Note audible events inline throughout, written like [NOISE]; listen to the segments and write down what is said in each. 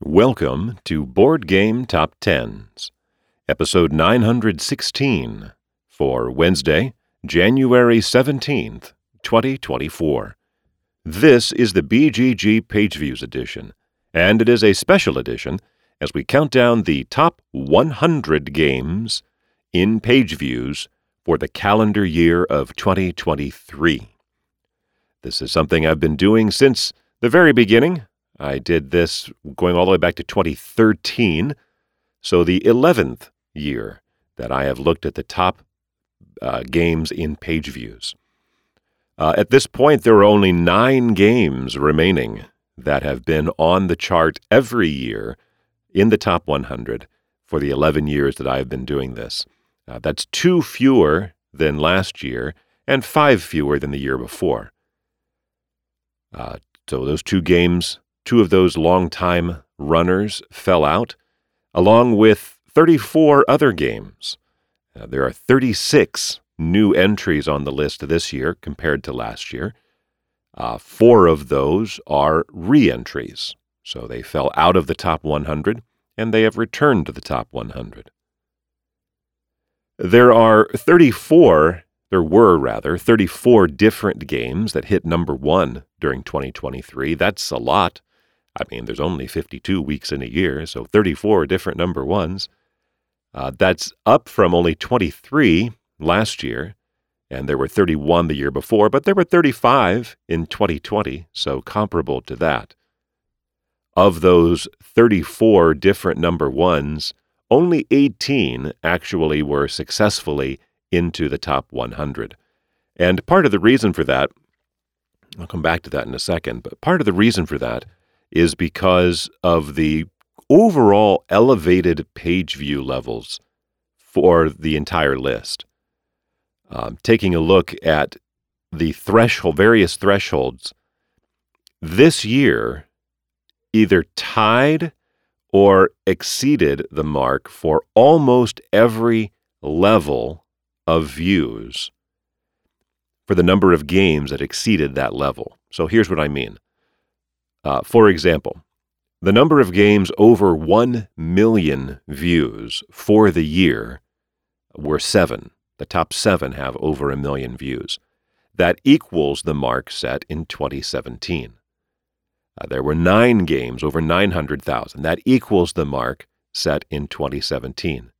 Welcome to Board Game Top Tens, episode 916 for Wednesday, January 17th, 2024. This is the BGG Page Views edition, and it is a special edition as we count down the top 100 games in page views for the calendar year of 2023. This is something I've been doing since the very beginning. I did this going all the way back to 2013, so the 11th year that I have looked at the top uh, games in page views. Uh, at this point, there are only nine games remaining that have been on the chart every year in the top 100 for the 11 years that I have been doing this. Uh, that's two fewer than last year and five fewer than the year before. Uh, so those two games, two of those long-time runners fell out, along with 34 other games. Uh, there are 36 new entries on the list this year compared to last year. Uh, four of those are re entries, so they fell out of the top 100 and they have returned to the top 100. There are 34, there were rather, 34 different games that hit number one during 2023. That's a lot. I mean, there's only 52 weeks in a year, so 34 different number ones. Uh, that's up from only 23 last year, and there were 31 the year before, but there were 35 in 2020, so comparable to that. Of those 34 different number ones, only 18 actually were successfully into the top 100. And part of the reason for that, I'll come back to that in a second, but part of the reason for that is because of the overall elevated page view levels for the entire list. Um, taking a look at the threshold, various thresholds, this year either tied or exceeded the mark for almost every level of views for the number of games that exceeded that level. So here's what I mean. Uh, for example, the number of games over 1 million views for the year were seven. The top seven have over a million views. That equals the mark set in 2017. Uh, there were nine games over 900,000. That equals the mark set in 2017.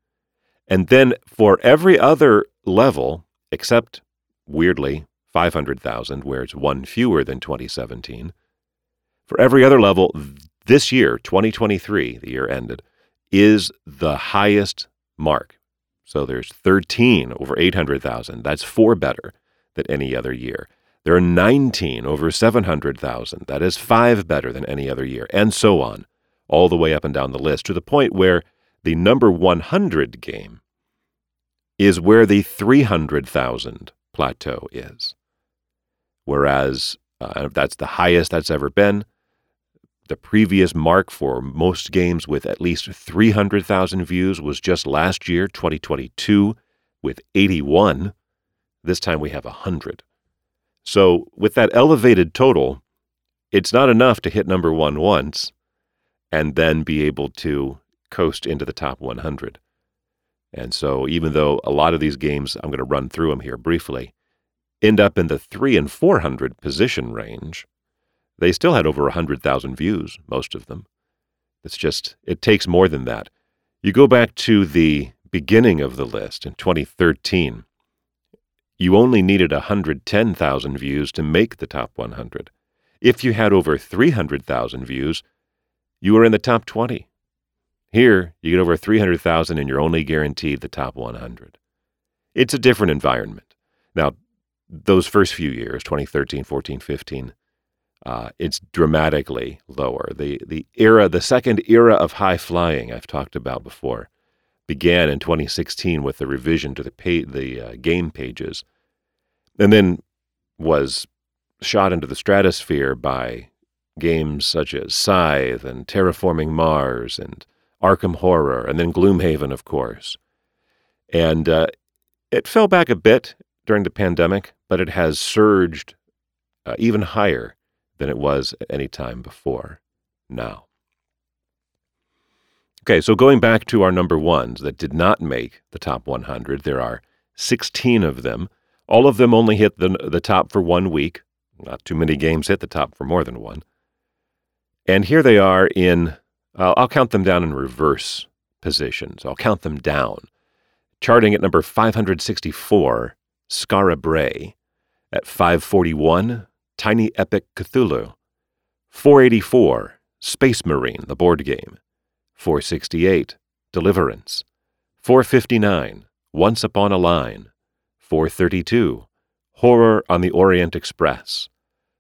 And then for every other level, except weirdly 500,000, where it's one fewer than 2017, for every other level, this year, 2023, the year ended, is the highest mark. So there's 13 over 800,000. That's four better than any other year. There are 19 over 700,000. That is five better than any other year, and so on, all the way up and down the list to the point where the number 100 game is where the 300,000 plateau is. Whereas uh, that's the highest that's ever been. The previous mark for most games with at least 300,000 views was just last year, 2022, with 81. This time we have 100. So, with that elevated total, it's not enough to hit number one once and then be able to coast into the top 100. And so, even though a lot of these games, I'm going to run through them here briefly, end up in the 3 and 400 position range, they still had over 100,000 views, most of them. It's just, it takes more than that. You go back to the beginning of the list in 2013, you only needed 110,000 views to make the top 100. If you had over 300,000 views, you were in the top 20. Here, you get over 300,000 and you're only guaranteed the top 100. It's a different environment. Now, those first few years, 2013, 14, 15, uh, it's dramatically lower. The, the era, the second era of high flying I've talked about before, began in 2016 with the revision to the pay, the uh, game pages, and then was shot into the stratosphere by games such as Scythe and Terraforming Mars and Arkham Horror, and then Gloomhaven, of course. And uh, it fell back a bit during the pandemic, but it has surged uh, even higher than it was at any time before now. Okay, so going back to our number ones that did not make the top 100, there are 16 of them. All of them only hit the, the top for one week. Not too many games hit the top for more than one. And here they are in, uh, I'll count them down in reverse positions. I'll count them down. Charting at number 564, Skara Brae. At 541, Tiny Epic Cthulhu. 484, Space Marine, the board game. 468, Deliverance. 459, Once Upon a Line. 432, Horror on the Orient Express.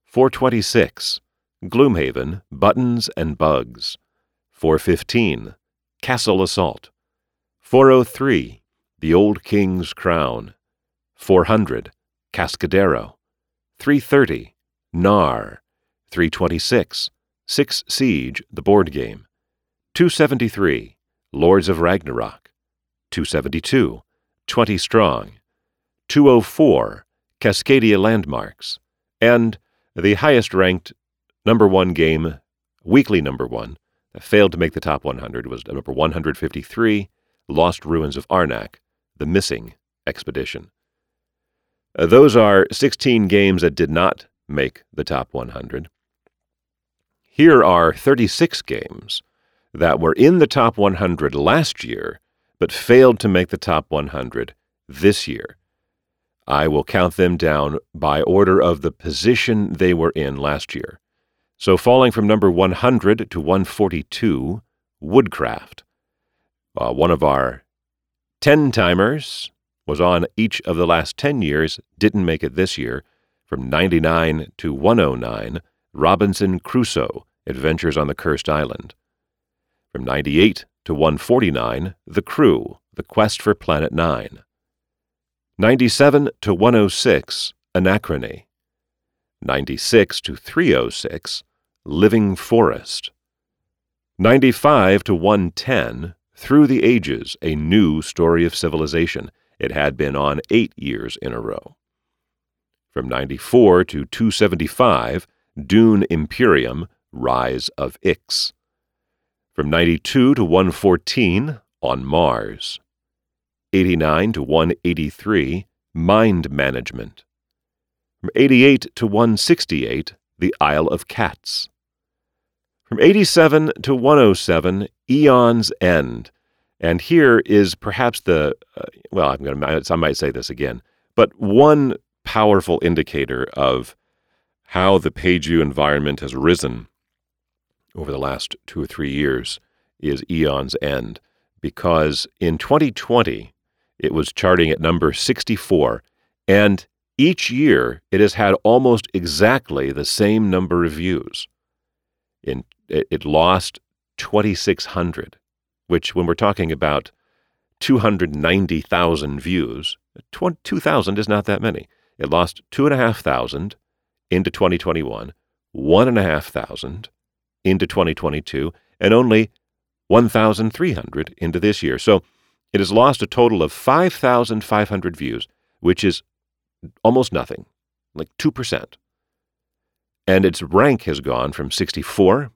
426, Gloomhaven, Buttons and Bugs. 415, Castle Assault. 403, The Old King's Crown. 400, Cascadero. 330, Nar. 326, Six Siege, the board game. 273, Lords of Ragnarok. 272, 20 Strong. 204, Cascadia Landmarks. And the highest ranked number one game, weekly number one, that failed to make the top 100 was number 153, Lost Ruins of Arnak, The Missing Expedition. Uh, those are 16 games that did not make the top 100. Here are 36 games that were in the top 100 last year but failed to make the top 100 this year. I will count them down by order of the position they were in last year. So, falling from number 100 to 142, Woodcraft. Uh, one of our 10 timers was on each of the last 10 years, didn't make it this year. From 99 to 109, Robinson Crusoe, Adventures on the Cursed Island. From 98 to 149, The Crew, The Quest for Planet 9. 97 to 106, Anachrony. 96 to 306, Living Forest. 95 to 110, Through the Ages, A New Story of Civilization. It had been on eight years in a row. From 94 to 275, Dune Imperium, Rise of Ix. From 92 to 114, On Mars. 89 to 183, Mind Management. From 88 to 168, The Isle of Cats. From 87 to 107, Aeon's End. And here is perhaps the, uh, well, I'm going to, I might say this again, but one powerful indicator of how the Pageview environment has risen over the last two or three years is Aeon's End, because in 2020 it was charting at number 64, and each year it has had almost exactly the same number of views. In, it, it lost 2,600, which, when we're talking about 290,000 views, 2,000 is not that many. It lost 2,500 into 2021, 1,500 into 2022, and only 1,300 into this year. So it has lost a total of 5,500 views, which is almost nothing, like 2%. And its rank has gone from 64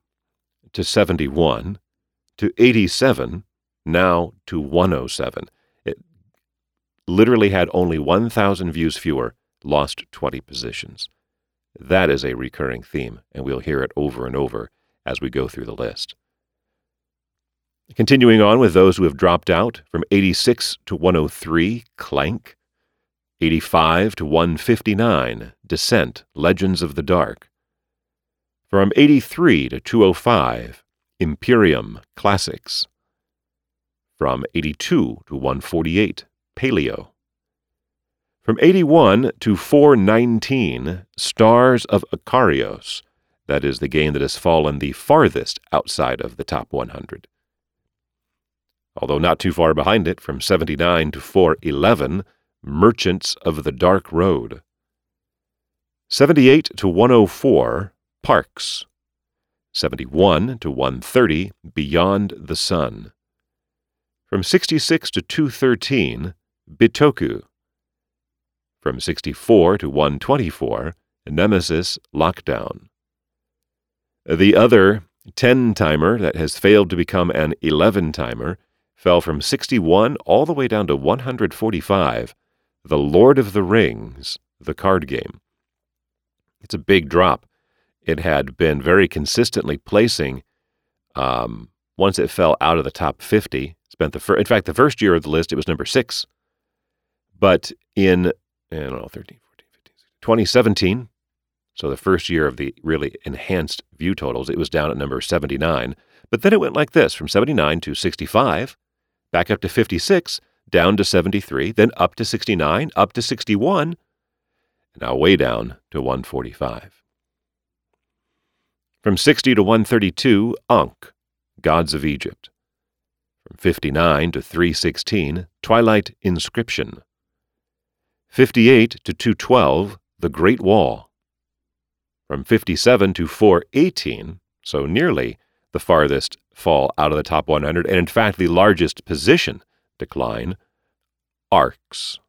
to 71 to 87, now to 107. It literally had only 1,000 views fewer, lost 20 positions. That is a recurring theme, and we'll hear it over and over as we go through the list. Continuing on with those who have dropped out from 86 to 103, Clank. 85 to 159, Descent, Legends of the Dark. From 83 to 205, Imperium, Classics. From 82 to 148, Paleo. From 81 to 419, Stars of Akarios, that is the game that has fallen the farthest outside of the top 100. Although not too far behind it, from 79 to 411, Merchants of the Dark Road. 78 to 104, Parks. 71 to 130, Beyond the Sun. From 66 to 213, Bitoku. From 64 to 124, Nemesis Lockdown. The other 10 timer that has failed to become an 11 timer fell from 61 all the way down to 145. The Lord of the Rings, the card game. It's a big drop. It had been very consistently placing. Um, once it fell out of the top 50, spent the fir- in fact the first year of the list it was number six, but in I don't know 13, 14, 15, 16, 2017, so the first year of the really enhanced view totals, it was down at number 79. But then it went like this from 79 to 65, back up to 56, down to 73, then up to 69, up to 61, and now way down to 145. From 60 to 132, Ankh, Gods of Egypt. From 59 to 316, Twilight Inscription. 58 to 212, The Great Wall from 57 to 418, so nearly the farthest fall out of the top 100, and in fact the largest position decline, Arcs.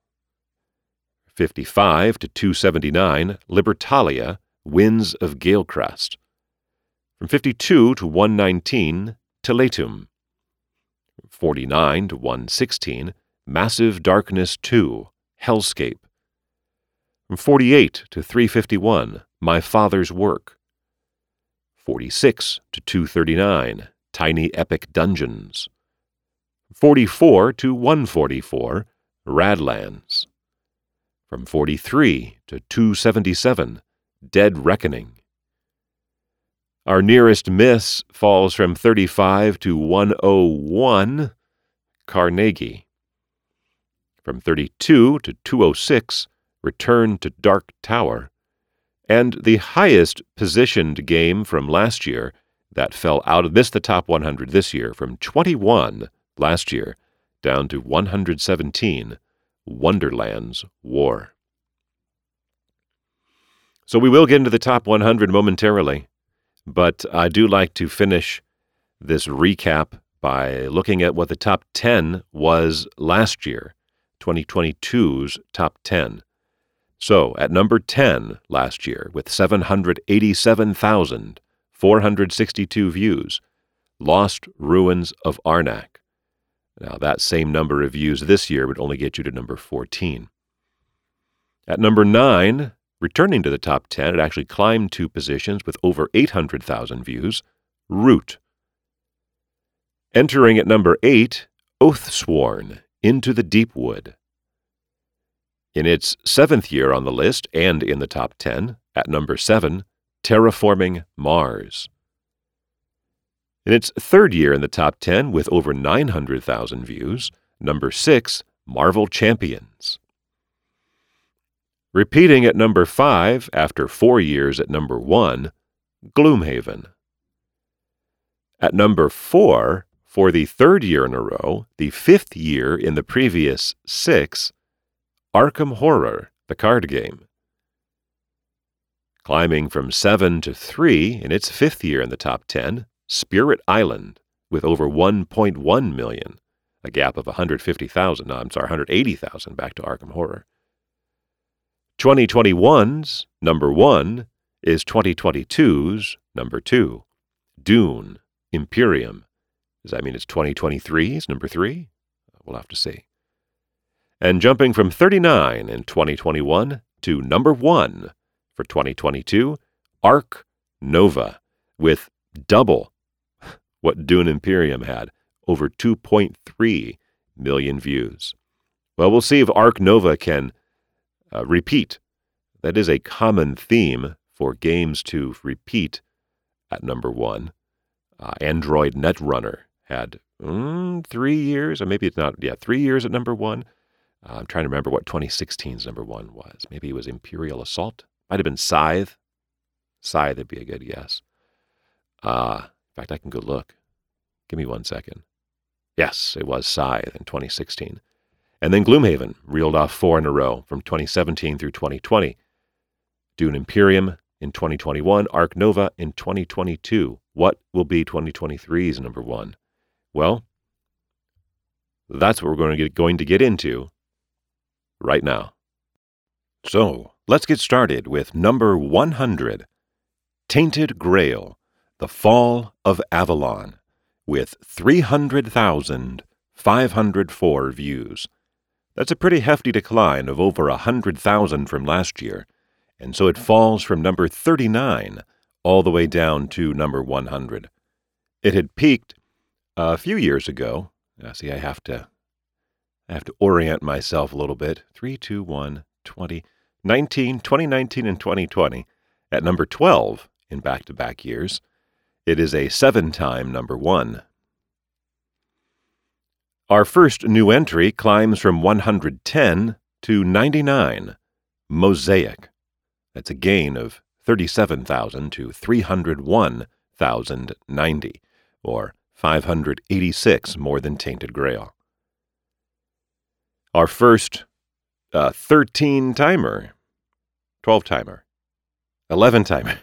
55 to 279, Libertalia, Winds of Galecrest. From 52 to 119, Teletum. 49 to 116, Massive Darkness 2, Hellscape. From 48 to 351, my Father's Work. 46 to 239, Tiny Epic Dungeons. 44 to 144, Radlands. From 43 to 277, Dead Reckoning. Our nearest miss falls from 35 to 101, Carnegie. From 32 to 206, Return to Dark Tower and the highest positioned game from last year that fell out of this the top 100 this year from 21 last year down to 117 Wonderland's War. So we will get into the top 100 momentarily, but I do like to finish this recap by looking at what the top 10 was last year, 2022's top 10. So, at number 10 last year, with 787,462 views, Lost Ruins of Arnak. Now, that same number of views this year would only get you to number 14. At number 9, returning to the top 10, it actually climbed two positions with over 800,000 views, Root. Entering at number 8, Oathsworn, Into the Deep Wood. In its seventh year on the list and in the top 10, at number 7, Terraforming Mars. In its third year in the top 10 with over 900,000 views, number 6, Marvel Champions. Repeating at number 5 after four years at number 1, Gloomhaven. At number 4, for the third year in a row, the fifth year in the previous six, Arkham Horror, the card game. Climbing from 7 to 3 in its fifth year in the top 10, Spirit Island, with over 1.1 million, a gap of 150,000, no, I'm sorry, 180,000 back to Arkham Horror. 2021's number 1 is 2022's number 2, Dune, Imperium. Does that mean it's 2023's number 3? We'll have to see and jumping from 39 in 2021 to number 1 for 2022, Ark Nova, with double [LAUGHS] what Dune Imperium had, over 2.3 million views. Well, we'll see if Ark Nova can uh, repeat. That is a common theme for games to repeat at number one. Uh, Android Netrunner had mm, three years, or maybe it's not, yeah, three years at number one. Uh, I'm trying to remember what 2016's number one was. Maybe it was Imperial Assault. Might have been Scythe. Scythe would be a good guess. Uh, in fact, I can go look. Give me one second. Yes, it was Scythe in 2016. And then Gloomhaven reeled off four in a row from 2017 through 2020. Dune Imperium in 2021, Ark Nova in 2022. What will be 2023's number one? Well, that's what we're going to get, going to get into right now. So, let's get started with number 100 Tainted Grail, The Fall of Avalon, with 300,504 views. That's a pretty hefty decline of over 100,000 from last year, and so it falls from number 39 all the way down to number 100. It had peaked a few years ago. Now, see, I have to I have to orient myself a little bit. 3, 2, 1, 20, 19, 2019 and 2020 at number 12 in back to back years. It is a seven time number one. Our first new entry climbs from 110 to 99. Mosaic. That's a gain of 37,000 to 301,090, or 586 more than Tainted Grail. Our first uh, 13 timer, 12 timer, 11 timer.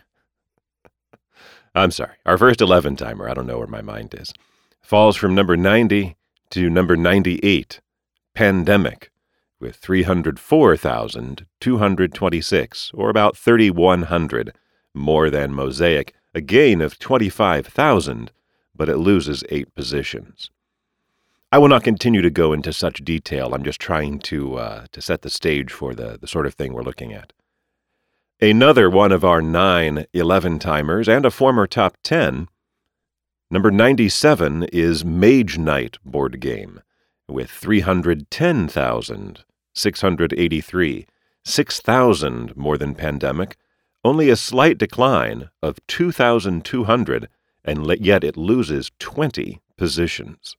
[LAUGHS] I'm sorry, our first 11 timer, I don't know where my mind is, falls from number 90 to number 98, Pandemic, with 304,226, or about 3,100 more than Mosaic, a gain of 25,000, but it loses eight positions. I will not continue to go into such detail. I'm just trying to uh, to set the stage for the, the sort of thing we're looking at. Another one of our nine 11 timers and a former top 10 Number 97 is Mage Knight board game with 310,683, 6,000 more than Pandemic, only a slight decline of 2,200, and yet it loses 20 positions.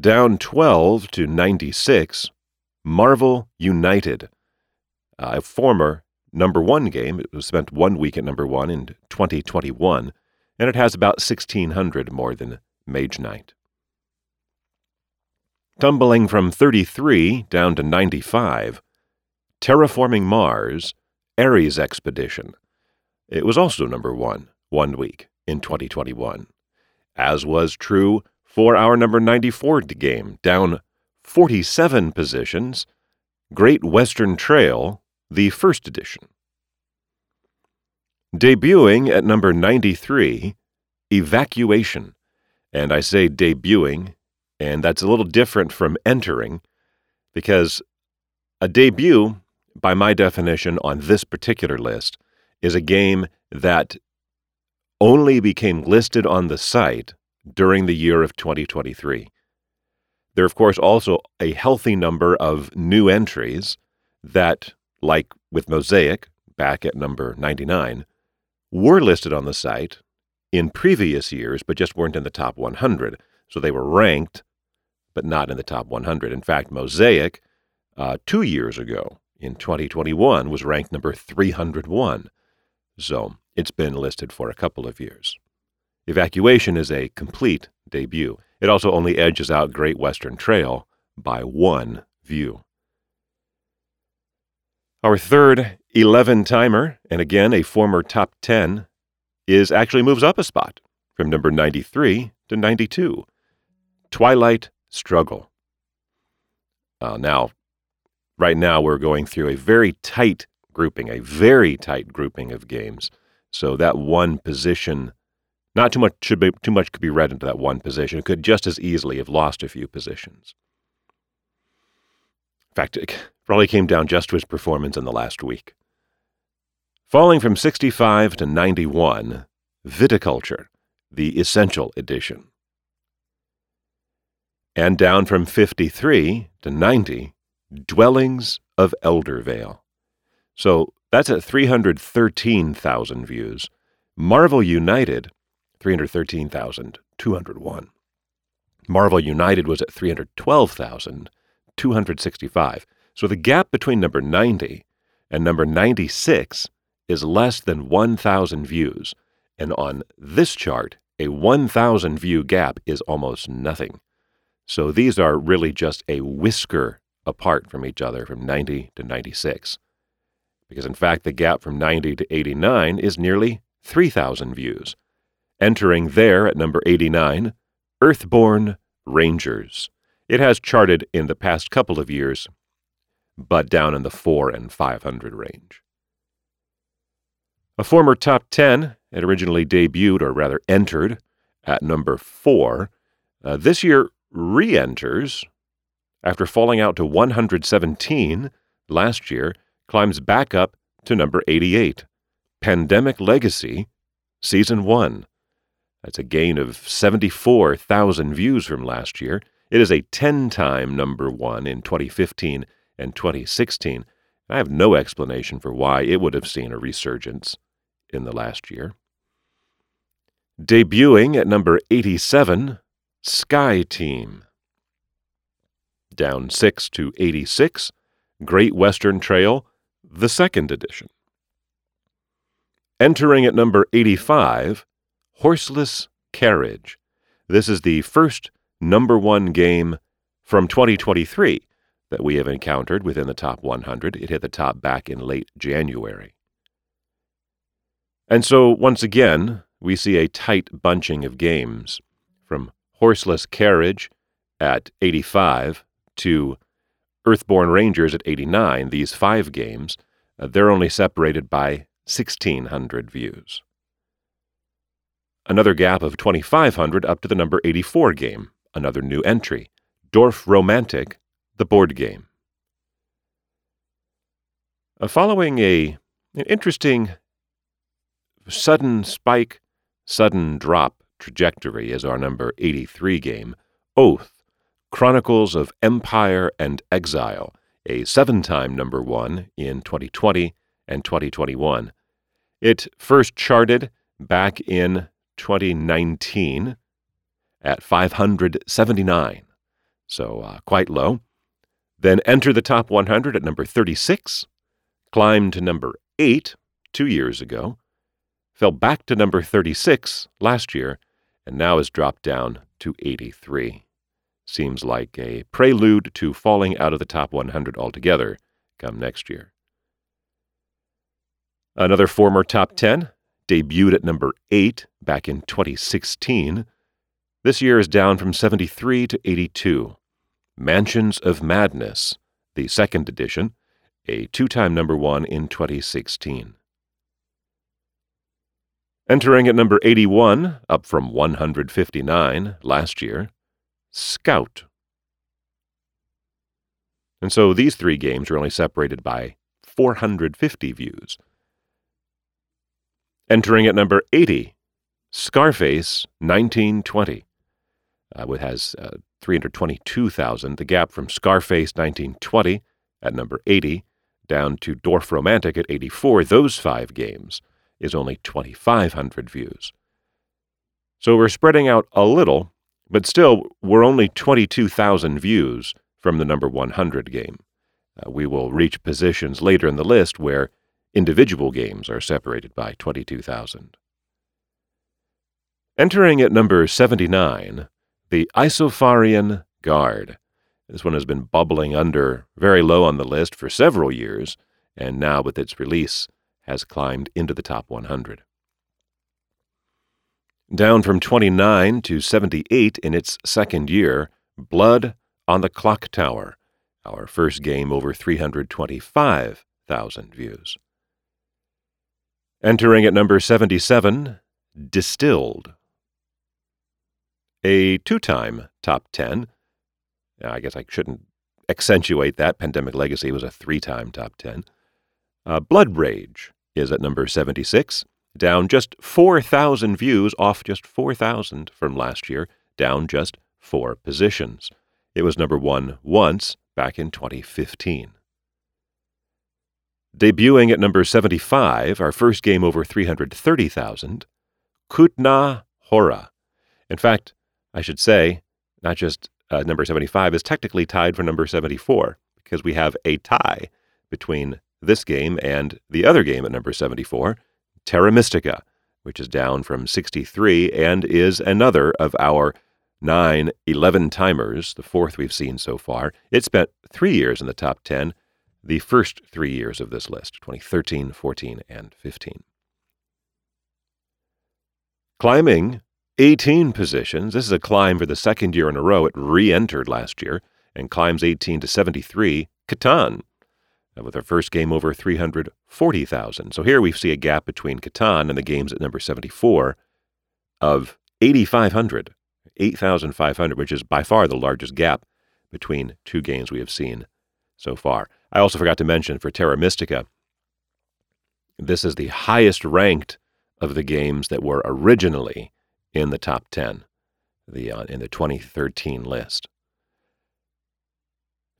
Down 12 to 96, Marvel United, a former number one game. It was spent one week at number one in 2021 and it has about 1,600 more than Mage Knight. Tumbling from 33 down to 95, Terraforming Mars, Ares Expedition. It was also number one, one week in 2021, as was true for our number 94 game, down 47 positions, Great Western Trail, the first edition. Debuting at number 93, Evacuation. And I say debuting, and that's a little different from entering, because a debut, by my definition on this particular list, is a game that only became listed on the site during the year of 2023. There are, of course, also a healthy number of new entries that, like with Mosaic, back at number 99, were listed on the site in previous years, but just weren't in the top 100. So they were ranked, but not in the top 100. In fact, Mosaic, uh, two years ago in 2021, was ranked number 301. So it's been listed for a couple of years. Evacuation is a complete debut. It also only edges out Great Western Trail by one view. Our third 11 timer, and again a former top 10, is actually moves up a spot from number 93 to 92. Twilight Struggle. Uh, now, right now we're going through a very tight grouping, a very tight grouping of games. So that one position, not too much should be too much could be read into that one position. It could just as easily have lost a few positions. In fact, it probably came down just to his performance in the last week. Falling from 65 to 91, Viticulture, the Essential Edition. And down from 53 to 90, Dwellings of Eldervale. So that's at 313,000 views. Marvel United, 313,201. Marvel United was at 312,265. So the gap between number 90 and number 96 is less than 1,000 views, and on this chart, a 1,000 view gap is almost nothing. So these are really just a whisker apart from each other from 90 to 96. Because in fact, the gap from 90 to 89 is nearly 3,000 views. Entering there at number 89, Earthborn Rangers. It has charted in the past couple of years, but down in the 4 and 500 range. A former top 10 had originally debuted, or rather entered, at number 4. Uh, this year re enters after falling out to 117 last year, climbs back up to number 88. Pandemic Legacy, Season 1. That's a gain of 74,000 views from last year. It is a 10 time number one in 2015 and 2016. I have no explanation for why it would have seen a resurgence in the last year. Debuting at number 87, Sky Team. Down 6 to 86, Great Western Trail, the second edition. Entering at number 85, Horseless Carriage. This is the first number one game from 2023 that we have encountered within the top 100. It hit the top back in late January. And so, once again, we see a tight bunching of games from Horseless Carriage at 85 to Earthborn Rangers at 89. These five games, uh, they're only separated by 1,600 views. Another gap of 2,500 up to the number 84 game, another new entry, Dorfromantik, the board game. Uh, following a, an interesting sudden spike, sudden drop trajectory is our number 83 game, Oath, Chronicles of Empire and Exile, a seven time number one in 2020 and 2021. It first charted back in 2019 at 579, so uh, quite low. Then entered the top 100 at number 36, climbed to number 8 two years ago, fell back to number 36 last year, and now has dropped down to 83. Seems like a prelude to falling out of the top 100 altogether come next year. Another former top 10 debuted at number 8 back in 2016. This year is down from 73 to 82. Mansions of Madness, the second edition, a two time number one in 2016. Entering at number 81, up from 159 last year, Scout. And so these three games are only separated by 450 views. Entering at number 80, Scarface 1920. Uh, it has uh, 322,000. The gap from Scarface 1920 at number 80 down to Dorfromantik at 84, those five games, is only 2,500 views. So we're spreading out a little, but still, we're only 22,000 views from the number 100 game. Uh, we will reach positions later in the list where Individual games are separated by 22,000. Entering at number 79, the Isofarian Guard. This one has been bubbling under very low on the list for several years, and now with its release has climbed into the top 100. Down from 29 to 78 in its second year, Blood on the Clocktower, our first game over 325,000 views. Entering at number 77, Distilled. A two time top 10. I guess I shouldn't accentuate that. Pandemic Legacy was a three time top 10. Uh, Blood Rage is at number 76, down just 4,000 views, off just 4,000 from last year, down just four positions. It was number one once back in 2015. Debuting at number 75, our first game over 330,000, Kutna Hora. In fact, I should say, not just uh, number 75 is technically tied for number 74 because we have a tie between this game and the other game at number 74, Terra Mystica, which is down from 63 and is another of our nine 11 timers, the fourth we've seen so far. It spent three years in the top 10 the first three years of this list 2013, 14, and 15. Climbing 18 positions. This is a climb for the second year in a row. It re entered last year and climbs 18 to 73. Catan. With our first game over 340,000. So here we see a gap between Catan and the games at number 74 of 8,500, 8,500, which is by far the largest gap between two games we have seen so far. I also forgot to mention for Terra Mystica, this is the highest ranked of the games that were originally in the top 10 the, uh, in the 2013 list.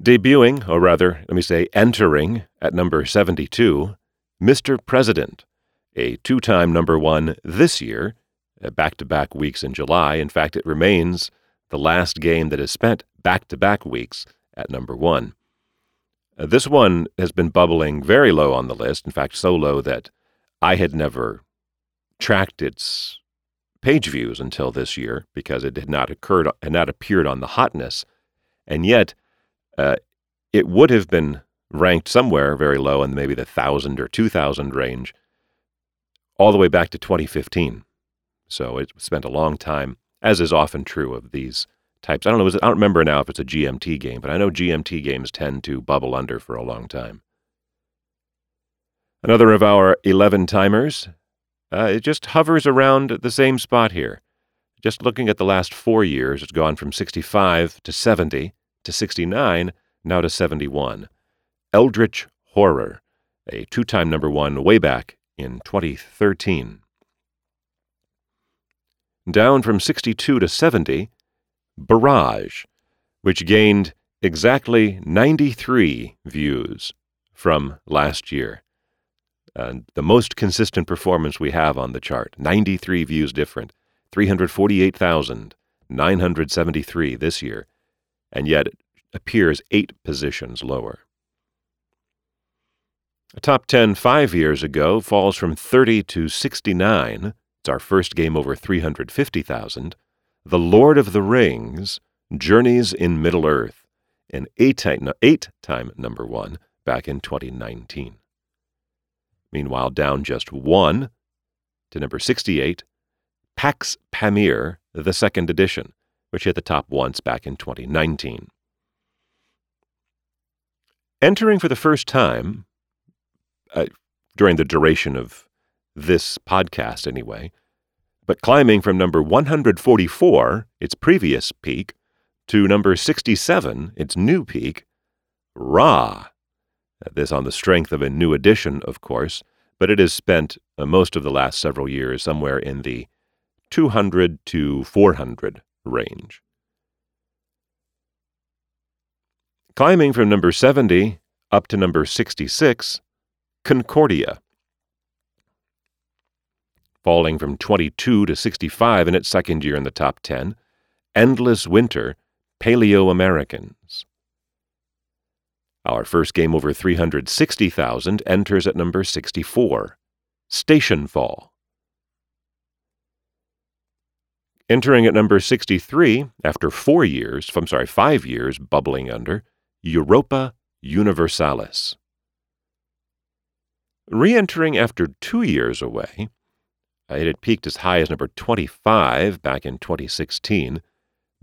Debuting, or rather, let me say, entering at number 72, Mr. President, a two time number one this year, back to back weeks in July. In fact, it remains the last game that has spent back to back weeks at number one. Uh, this one has been bubbling very low on the list, in fact, so low that I had never tracked its page views until this year because it had not occurred had not appeared on the hotness. And yet uh, it would have been ranked somewhere very low in maybe the thousand or two thousand range, all the way back to 2015. So it spent a long time, as is often true of these types. I don't know. I don't remember now if it's a GMT game, but I know GMT games tend to bubble under for a long time. Another of our 11 timers, uh, it just hovers around the same spot here. Just looking at the last four years, it's gone from 65 to 70 to 69, now to 71. Eldritch Horror, a two time number one way back in 2013. Down from 62 to 70, Barrage, which gained exactly 93 views from last year. Uh, the most consistent performance we have on the chart 93 views different, 348,973 this year, and yet it appears eight positions lower. A top 10 five years ago falls from 30 to 69. It's our first game over 350,000. The Lord of the Rings, Journeys in Middle Earth, an eight-time, eight-time number one back in 2019. Meanwhile, down just one to number 68, Pax Pamir, the second edition, which hit the top once back in 2019. Entering for the first time, uh, during the duration of this podcast anyway, but climbing from number 144, its previous peak, to number 67, its new peak, Ra. This on the strength of a new edition, of course, but it has spent uh, most of the last several years somewhere in the 200 to 400 range. Climbing from number 70 up to number 66, Concordia falling from 22 to 65 in its second year in the top 10. Endless Winter, Paleo Americans. Our first game over 360,000 enters at number 64, Stationfall. Entering at number 63, after four years, I'm sorry, five years bubbling under, Europa Universalis. Re entering after two years away, it had peaked as high as number 25 back in 2016,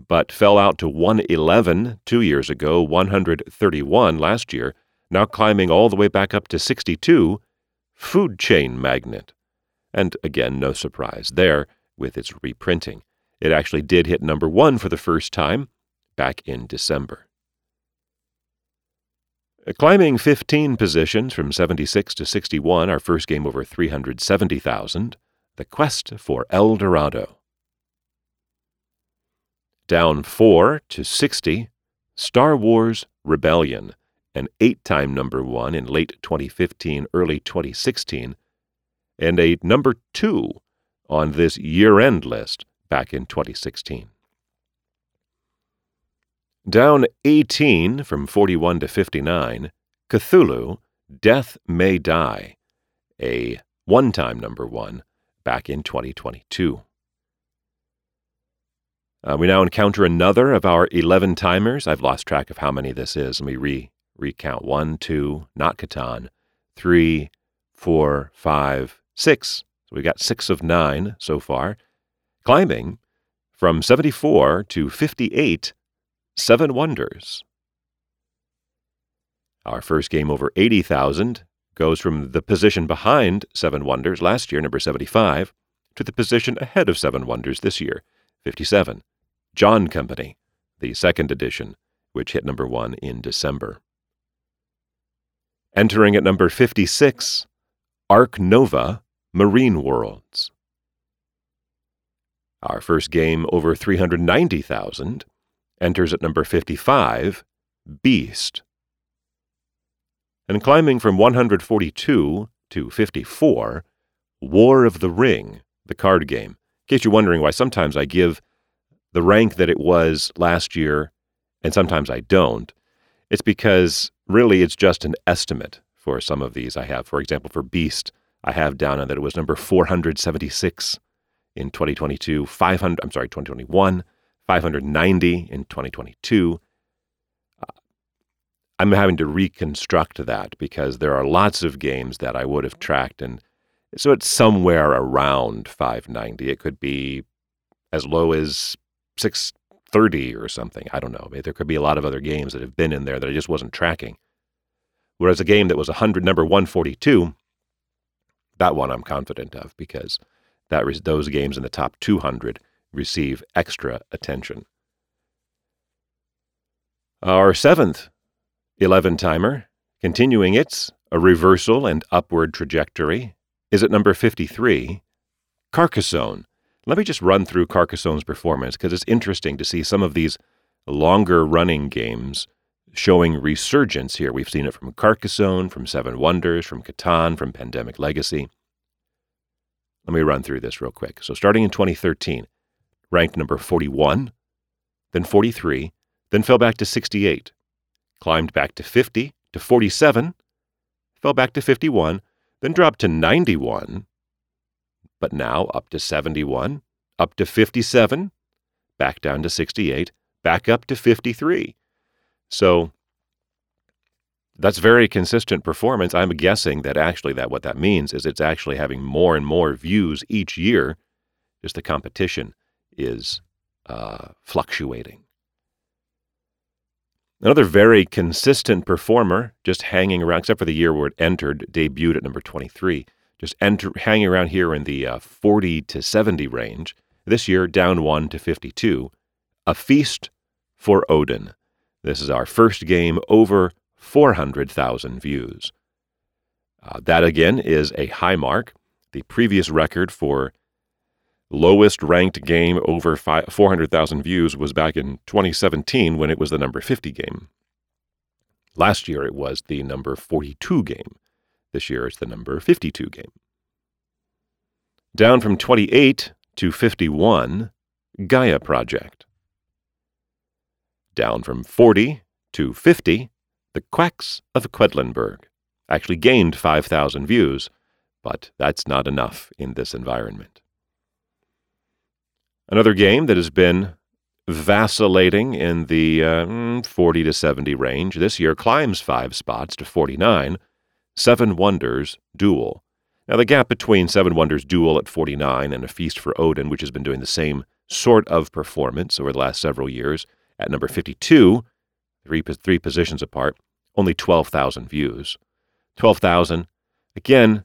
but fell out to 111 two years ago, 131 last year, now climbing all the way back up to 62. Food Chain Magnate. And again, no surprise there with its reprinting. It actually did hit number one for the first time back in December. Uh, climbing 15 positions from 76 to 61, our first game over 370,000. The Quest for El Dorado. Down 4 to 60, Star Wars Rebellion, an eight time number one in late 2015, early 2016, and a number two on this year end list back in 2016. Down 18 from 41 to 59, Cthulhu, Death May Die, a one time number one back in 2022. Uh, we now encounter another of our 11 timers. I've lost track of how many this is. Let me re- recount. One, two, not Catan. Three, four, five, six. So we've got six of nine so far. Climbing from 74 to 58, Seven Wonders. Our first game over 80,000 goes from the position behind Seven Wonders last year, number 75, to the position ahead of Seven Wonders this year, 57. John Company, the second edition, which hit number one in December. Entering at number 56, Ark Nova Marine Worlds. Our first game over 390,000 enters at number 55, Beast. And climbing from 142 to 54, War of the Ring, the card game. In case you're wondering why sometimes I give the rank that it was last year and sometimes I don't, it's because really it's just an estimate for some of these I have. For example, for Beast, I have down on that it was number 476 in 2022, 500, I'm sorry, 2021, 590 in 2022. Uh, I'm having to reconstruct that because there are lots of games that I would have tracked. And so it's somewhere around 590. It could be as low as 630 or something. I don't know. There could be a lot of other games that have been in there that I just wasn't tracking. Whereas a game that was 100, number 142, that one I'm confident of because that re- those games in the top 200 receive extra attention. Our seventh 11 timer, continuing its a reversal and upward trajectory, is at number 53, Carcassonne. Let me just run through Carcassonne's performance because it's interesting to see some of these longer running games showing resurgence here. We've seen it from Carcassonne, from Seven Wonders, from Catan, from Pandemic Legacy. Let me run through this real quick. So, starting in 2013, ranked number 41, then 43, then fell back to 68, climbed back to 50, to 47, fell back to 51, then dropped to 91, but now up to 71, up to 57, back down to 68, back up to 53. So that's very consistent performance. I'm guessing that actually that what that means is it's actually having more and more views each year. Just the competition is uh, fluctuating. Another very consistent performer, just hanging around, except for the year where it entered, debuted at number 23, just enter, hanging around here in the uh, 40 to 70 range. This year, down one to 52. A feast for Odin. This is our first game over 400,000 views. Uh, that again is a high mark. The previous record for lowest ranked game over 400,000 views was back in 2017 when it was the number 50 game. Last year it was the number 42 game. This year it's the number 52 game. Down from 28 to 51, Gaia Project. Down from 40 to 50, The Quacks of Quedlinburg. Actually gained 5,000 views, but that's not enough in this environment. Another game that has been vacillating in the uh, 40 to 70 range this year climbs five spots to 49. Seven Wonders Duel. Now, the gap between Seven Wonders Duel at 49 and A Feast for Odin, which has been doing the same sort of performance over the last several years, at number 52, three, three positions apart, only 12,000 views. 12,000, again,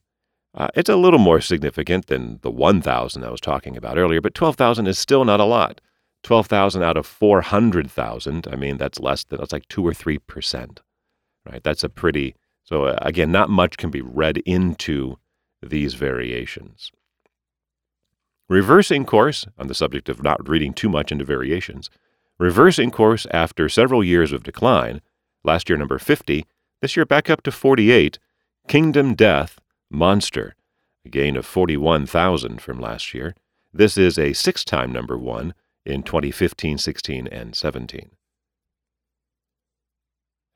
uh, it's a little more significant than the 1,000 I was talking about earlier, but 12,000 is still not a lot. 12,000 out of 400,000, I mean, that's less than, that's like 2 or 3%, right? That's a pretty, so uh, again, not much can be read into these variations. Reversing course, on the subject of not reading too much into variations, reversing course after several years of decline, last year number 50, this year back up to 48, Kingdom Death Monster, a gain of 41,000 from last year. This is a six time number one in 2015, 16, and 17.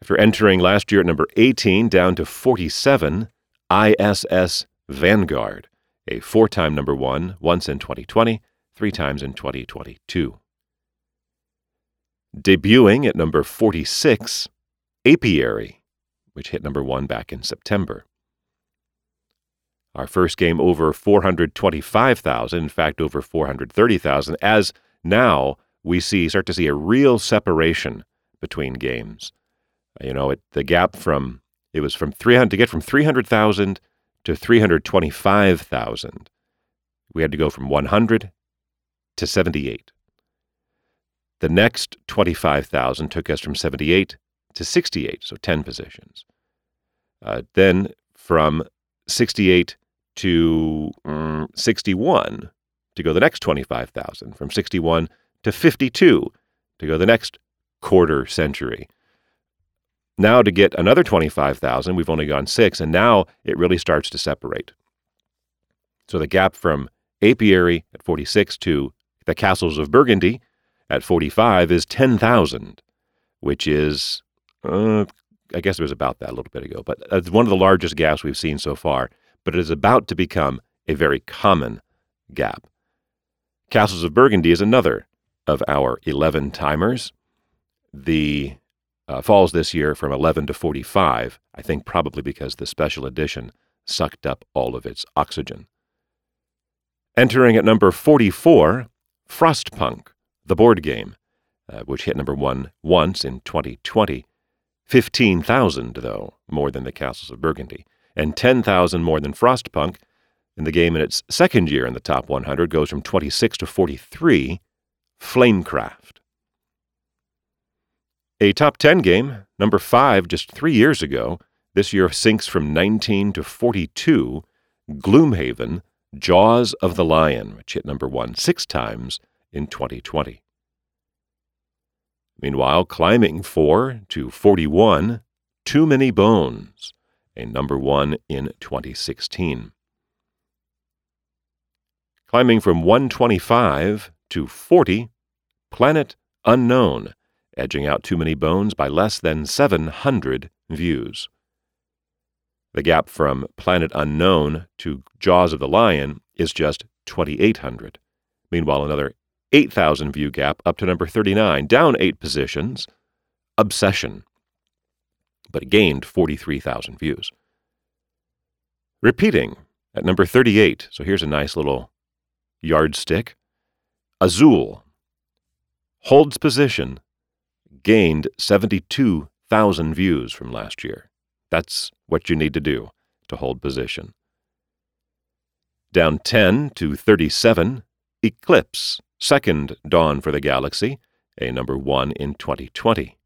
After entering last year at number 18 down to 47, ISS Vanguard, a four time number one, once in 2020, three times in 2022. Debuting at number 46, Apiary, which hit number one back in September. Our first game over 425,000, in fact, over 430,000, as now we see start to see a real separation between games. You know, it, the gap from it was from 300 to get from 300,000 to 325,000. We had to go from 100 to 78. The next 25,000 took us from 78 to 68, so 10 positions. Uh, then from 68 to um, 61 to go the next 25,000, from 61 to 52 to go the next quarter century. Now to get another 25,000, we've only gone six, and now it really starts to separate. So the gap from apiary at 46 to the castles of Burgundy at 45 is 10,000, which is, uh, I guess it was about that a little bit ago, but it's one of the largest gaps we've seen so far, but it is about to become a very common gap. Castles of Burgundy is another of our 11 timers. The uh, falls this year from 11 to 45, I think probably because the special edition sucked up all of its oxygen. Entering at number 44, Frostpunk, the board game, uh, which hit number one once in 2020. 15,000, though, more than the Castles of Burgundy, and 10,000 more than Frostpunk. And the game in its second year in the top 100 goes from 26 to 43, Flamecraft. A top 10 game, number 5 just three years ago, this year sinks from 19 to 42, Gloomhaven, Jaws of the Lion, which hit number 1 six times in 2020. Meanwhile, climbing 4 to 41, Too Many Bones, a number 1 in 2016. Climbing from 125 to 40, Planet Unknown, edging out Too Many Bones by less than 700 views. The gap from Planet Unknown to Jaws of the Lion is just 2,800. Meanwhile, another 8,000 view gap up to number 39, down eight positions, Obsession, but gained 43,000 views. Repeating at number 38, so here's a nice little yardstick. Azul holds position gained 72,000 views from last year. That's what you need to do to hold position. Down 10 to 37, Eclipse, second dawn for the galaxy, a number 1 in 2020.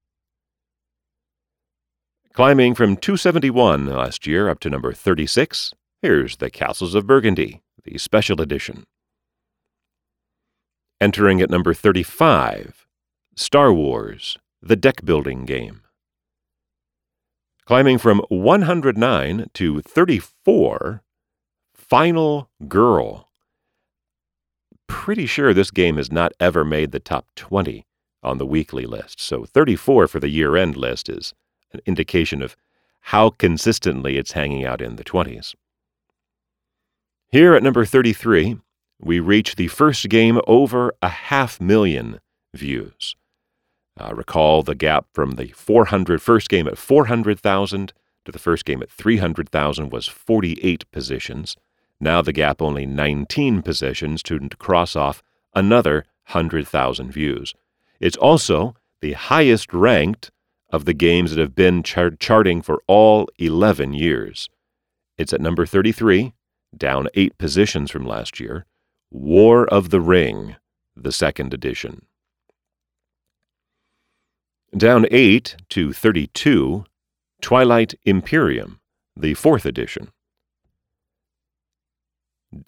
Climbing from 271 last year up to number 36, here's the Castles of Burgundy, the special edition. Entering at number 35, Star Wars, the deck building game. Climbing from 109 to 34, Final Girl. Pretty sure this game has not ever made the top 20 on the weekly list, so 34 for the year end list is an indication of how consistently it's hanging out in the 20s. Here at number 33, we reach the first game over a half million views. Uh, recall the gap from the 400 first game at 400,000 to the first game at 300,000 was 48 positions. Now the gap only 19 positions to, cross off another 100,000 views. It's also the highest ranked of the games that have been char- charting for all 11 years. It's at number 33, down eight positions from last year. War of the Ring, the second edition. Down 8 to 32, Twilight Imperium, the fourth edition.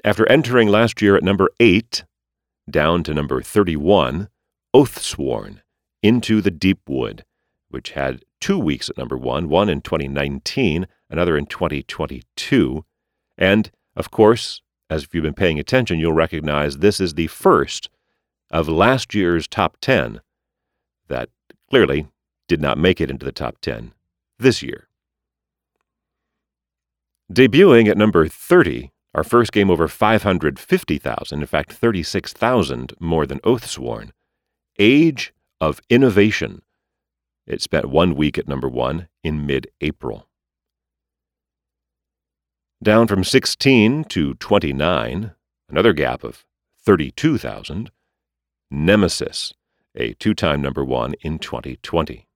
After entering last year at number 8, down to number 31, Oathsworn, Into the Deep Wood, which had two weeks at number 1, one in 2019, another in 2022. And, of course, as if you've been paying attention, you'll recognize this is the first of last year's top 10 that clearly did not make it into the top 10 this year. Debuting at number 30, our first game over 550,000, in fact, 36,000 more than Oathsworn, Age of Innovation. It spent one week at number one in mid April. Down from 16 to 29, another gap of 32,000, Nemesis a two time number one in 2020.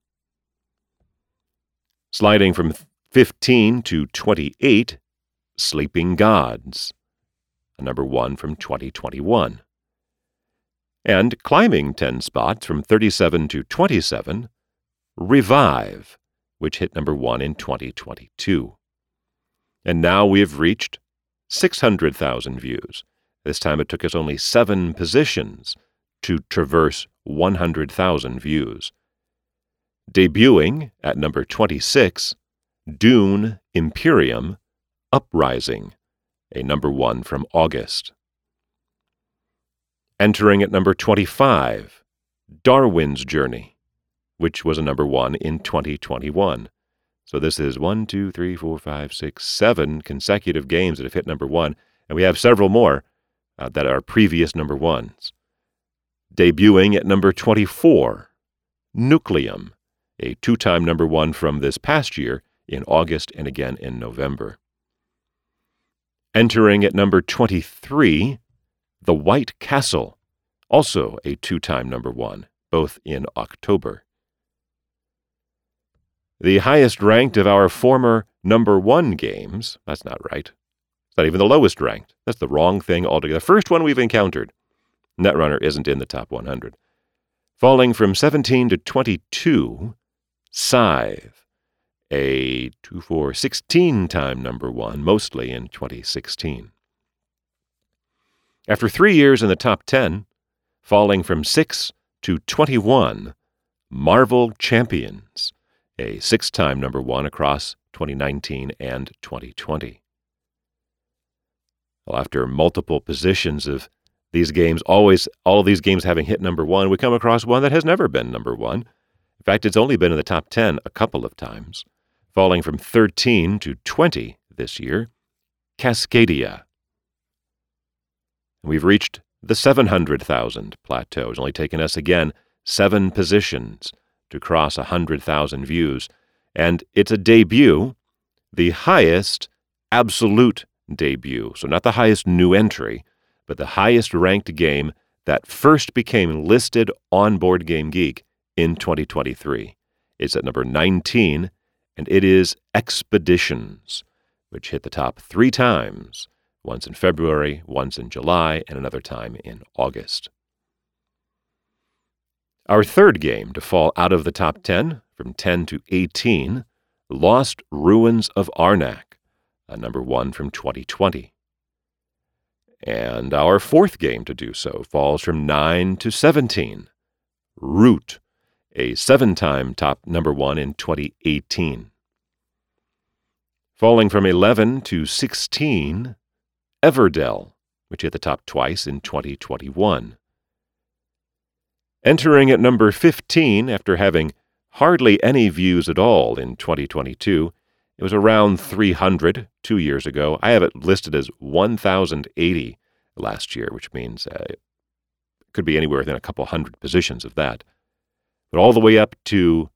Sliding from 15 to 28, Sleeping Gods, a number one from 2021. And climbing 10 spots from 37 to 27, Revive, which hit number one in 2022. And now we have reached 600,000 views. This time it took us only seven positions to traverse 100,000 views. Debuting at number 26, Dune Imperium Uprising, a number one from August. Entering at number 25, Darwin's Journey, which was a number one in 2021. So this is one, two, three, four, five, six, seven consecutive games that have hit number one, and we have several more uh, that are previous number ones. Debuting at number 24, Nucleum, a two time number one from this past year in August and again in November. Entering at number 23, The White Castle, also a two time number one, both in October. The highest ranked of our former number one games, that's not right. It's not even the lowest ranked. That's the wrong thing altogether. The first one we've encountered. Netrunner isn't in the top 100. Falling from 17 to 22, Scythe, a 2 4 16 time number one, mostly in 2016. After three years in the top 10, falling from 6 to 21, Marvel Champions, a six time number one across 2019 and 2020. Well, after multiple positions of these games, always, all of these games having hit number one, we come across one that has never been number one. In fact, it's only been in the top 10 a couple of times, falling from 13 to 20 this year Cascadia. We've reached the 700,000 plateau. It's only taken us again seven positions to cross 100,000 views, and it's a debut, the highest absolute debut. So, not the highest new entry, but the highest ranked game that first became listed on Board Game Geek in 2023. It's at number 19, and it is Expeditions, which hit the top three times once in February, once in July, and another time in August. Our third game to fall out of the top 10, from 10 to 18, Lost Ruins of Arnak, a number one from 2020. And our fourth game to do so falls from 9 to 17, Root, a seven time top number one in 2018. Falling from 11 to 16, Everdell, which hit the top twice in 2021. Entering at number 15 after having hardly any views at all in 2022, it was around 300 two years ago. I have it listed as 1,080 last year, which means uh, it could be anywhere within a couple hundred positions of that. But all the way up to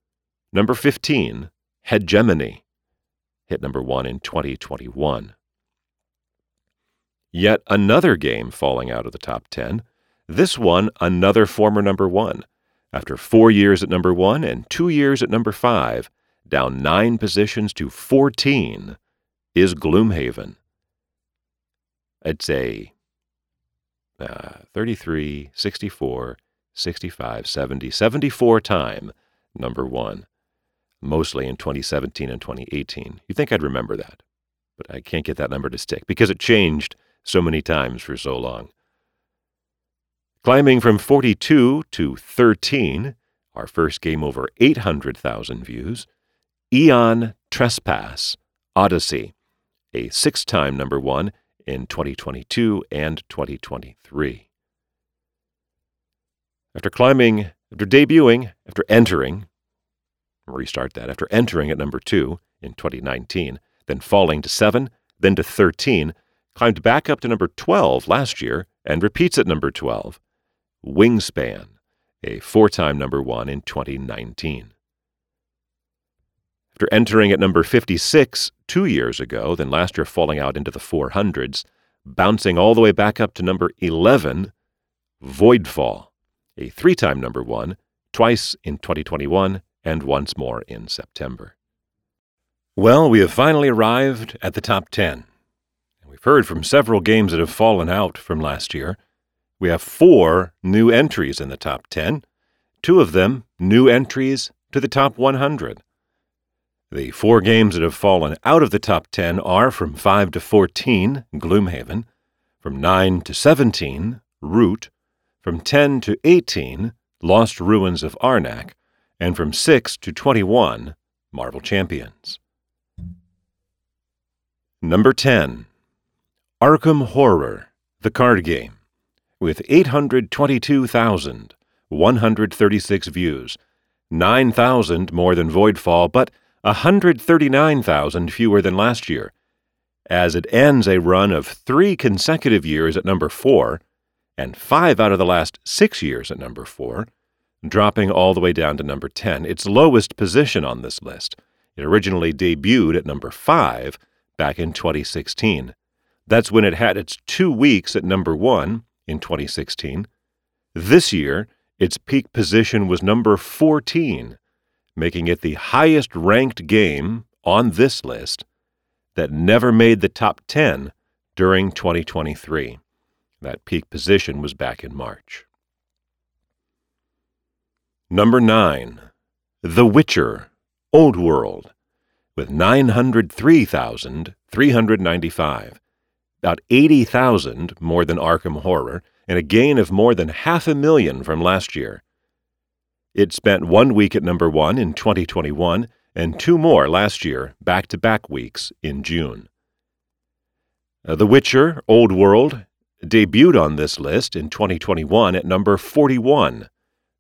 number 15, Hegemony, hit number one in 2021. Yet another game falling out of the top 10 this one, another former number one. After four years at number one and two years at number five, down nine positions to 14, is Gloomhaven. It's a uh, 33, 64, 65, 70, 74 time number one, mostly in 2017 and 2018. You'd think I'd remember that, but I can't get that number to stick because it changed so many times for so long. Climbing from 42 to 13, our first game over 800,000 views, Aeon Trespass Odyssey, a six time number one in 2022 and 2023. After climbing, after debuting, after entering, restart that, after entering at number two in 2019, then falling to seven, then to 13, climbed back up to number 12 last year and repeats at number 12 Wingspan, a four time number one in 2019. After entering at number 56 two years ago, then last year falling out into the 400s, bouncing all the way back up to number 11, Voidfall, a three time number one, twice in 2021 and once more in September. Well, we have finally arrived at the top 10. We've heard from several games that have fallen out from last year. We have four new entries in the top 10, two of them new entries to the top 100. The four games that have fallen out of the top 10 are from 5 to 14, Gloomhaven, from 9 to 17, Root, from 10 to 18, Lost Ruins of Arnak, and from 6 to 21, Marvel Champions. Number 10. Arkham Horror, the card game, with 822,136 views, 9,000 more than Voidfall, but 139,000 fewer than last year, as it ends a run of three consecutive years at number 4 and five out of the last six years at number 4 dropping all the way down to number 10, its lowest position on this list. It originally debuted at number 5 back in 2016. That's when it had its two weeks at number 1 in 2016. This year, its peak position was number 14, making it the highest ranked game on this list that never made the top 10 during 2023. That peak position was back in March. Number 9. The Witcher, Old World, with 903,395, about 80,000 more than Arkham Horror, and a gain of more than half a million from last year. It spent one week at number one in 2021 and two more last year, back to back weeks in June. Uh, the Witcher, Old World, debuted on this list in 2021 at number 41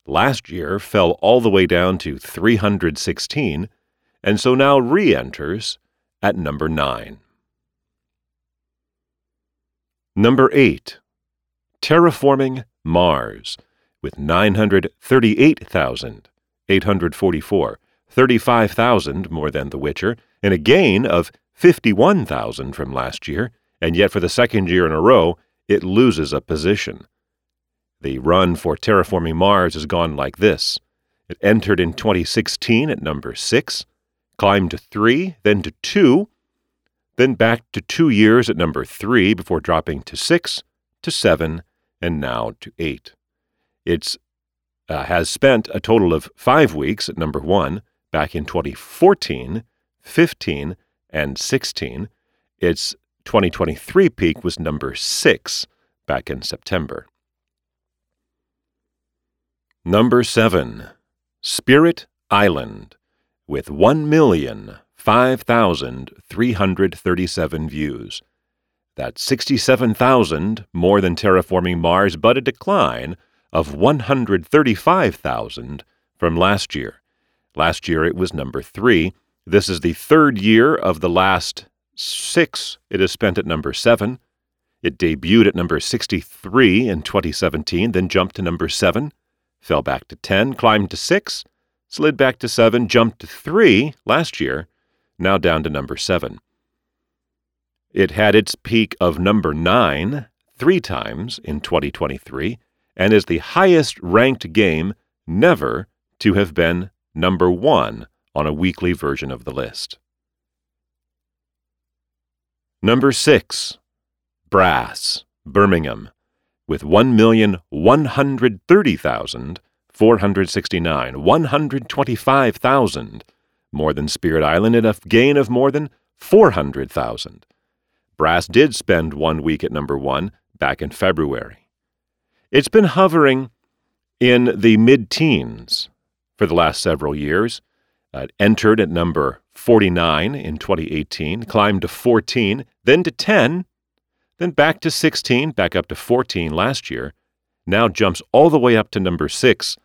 last year fell all the way down to 316, and so now re enters at number 9. Number 8. Terraforming Mars, with 938,844, 35,000 more than The Witcher, and a gain of 51,000 from last year, and yet for the second year in a row, it loses a position. The run for Terraforming Mars has gone like this it entered in 2016 at number 6, climbed to 3, then to 2, then back to 2 years at number 3 before dropping to 6, to 7, and now to 8. It uh, has spent a total of 5 weeks at number 1 back in 2014, 15, and 16. Its 2023 peak was number 6 back in September. Number 7. Spirit Island, with 1,005,337 views. That's 67,000 more than Terraforming Mars, but a decline of 135,000 from last year. Last year it was number 3. This is the third year of the last six it has spent at number 7. It debuted at number 63 in 2017, then jumped to number 7 fell back to 10, climbed to 6, slid back to 7, jumped to 3 last year, now down to number 7. It had its peak of number 9 three times in 2023 and is the highest ranked game never to have been number 1 on a weekly version of the list. Number 6. Brass, Birmingham with 1,130,469, 125,000 more than Spirit Island and a gain of more than 400,000. Brass did spend one week at number one back in February. It's been hovering in the mid teens for the last several years. Uh, entered at number 49 in 2018, climbed to 14, then to 10 then back to 16, back up to 14 last year, now jumps all the way up to number 6,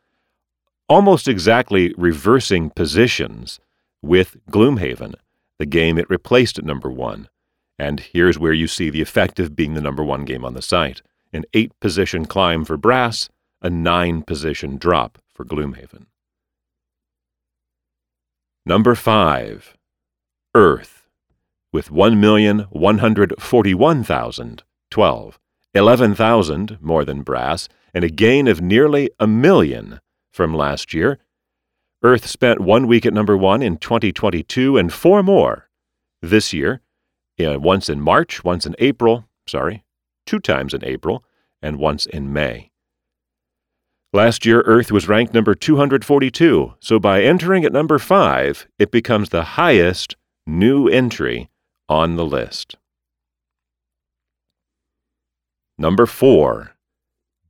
almost exactly reversing positions with Gloomhaven, the game it replaced at number 1. And here's where you see the effect of being the number 1 game on the site an 8 position climb for Brass, a 9 position drop for Gloomhaven. Number 5 Earth with 1,141,012, 11,000 more than brass, and a gain of nearly a million from last year. Earth spent one week at number one in 2022 and four more this year, once in March, once in April, sorry, two times in April, and once in May. Last year, Earth was ranked number 242, so by entering at number 5, it becomes the highest new entry on the list. Number 4.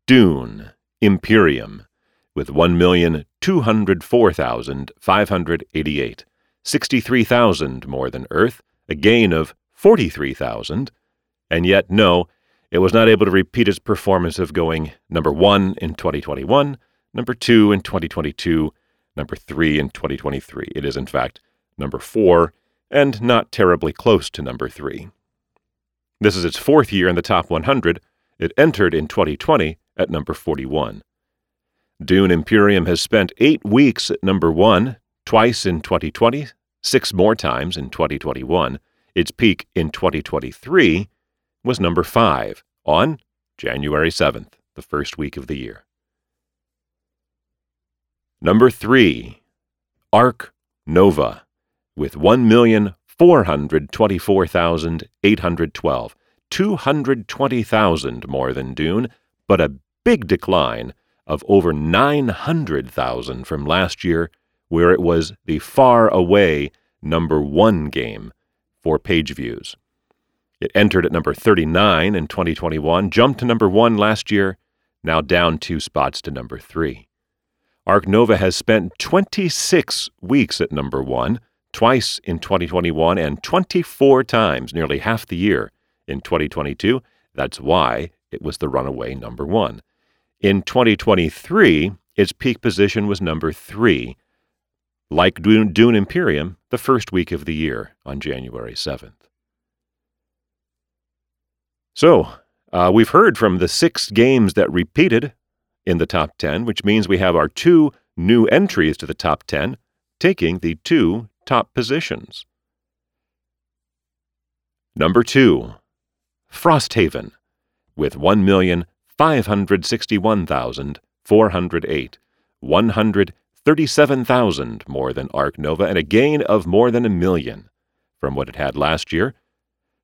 Dune Imperium with 1,204,588, 63,000 more than Earth, a gain of 43,000, and yet no, it was not able to repeat its performance of going number 1 in 2021, number 2 in 2022, number 3 in 2023. It is in fact number 4 and not terribly close to number 3. This is its fourth year in the top 100. It entered in 2020 at number 41. Dune Imperium has spent eight weeks at number one, twice in 2020, six more times in 2021. Its peak in 2023 was number five on January 7th, the first week of the year. Number three, Ark Nova, with 1,424,812, 220,000 more than Dune, but a big decline of over 900,000 from last year, where it was the far away number one game for page views. It entered at number 39 in 2021, jumped to number one last year, now down two spots to number three. Ark Nova has spent 26 weeks at number one, twice in 2021, and 24 times, nearly half the year, in 2022. That's why it was the runaway number one. In 2023, its peak position was number three, like Dune, Dune Imperium, the first week of the year on January 7th. So, uh, we've heard from the six games that repeated in the top 10, which means we have our two new entries to the top 10 taking the two top positions. Number two, Frosthaven, with 1,561,408, 137,000 more than Ark Nova, and a gain of more than a million from what it had last year.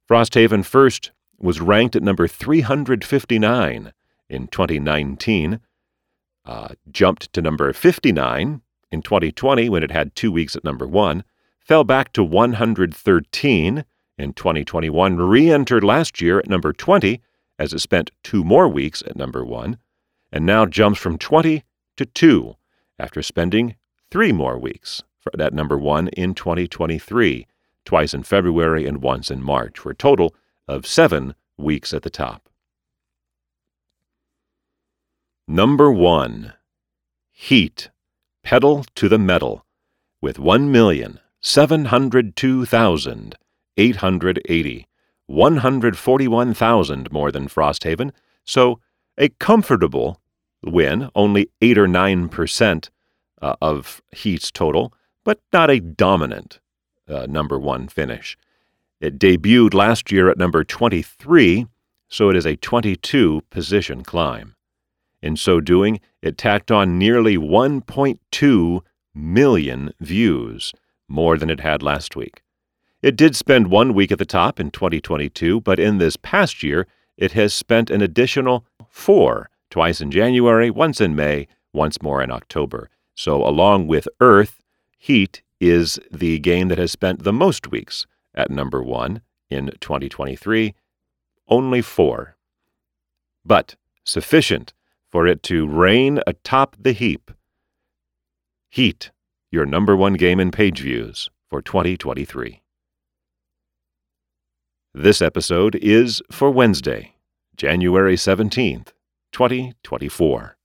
Frosthaven first was ranked at number 359 in 2019, uh, jumped to number 59 in 2020 when it had two weeks at number one, fell back to 113 in 2021, re entered last year at number 20 as it spent two more weeks at number one, and now jumps from 20 to 2 after spending three more weeks at number one in 2023, twice in February and once in March, for a total of seven weeks at the top. Number one, Heat, Pedal to the Metal, with 1,702,880. 141,000 more than Frosthaven, so a comfortable win, only 8 or 9% uh, of Heat's total, but not a dominant uh, number one finish. It debuted last year at number 23, so it is a 22 position climb. In so doing, it tacked on nearly 1.2 million views, more than it had last week. It did spend one week at the top in 2022, but in this past year, it has spent an additional four, twice in January, once in May, once more in October. So, along with Earth, Heat is the game that has spent the most weeks at number one in 2023, only four. But sufficient for it to reign atop the heap. Heat, your number one game in page views for 2023. This episode is for Wednesday, January 17th, 2024.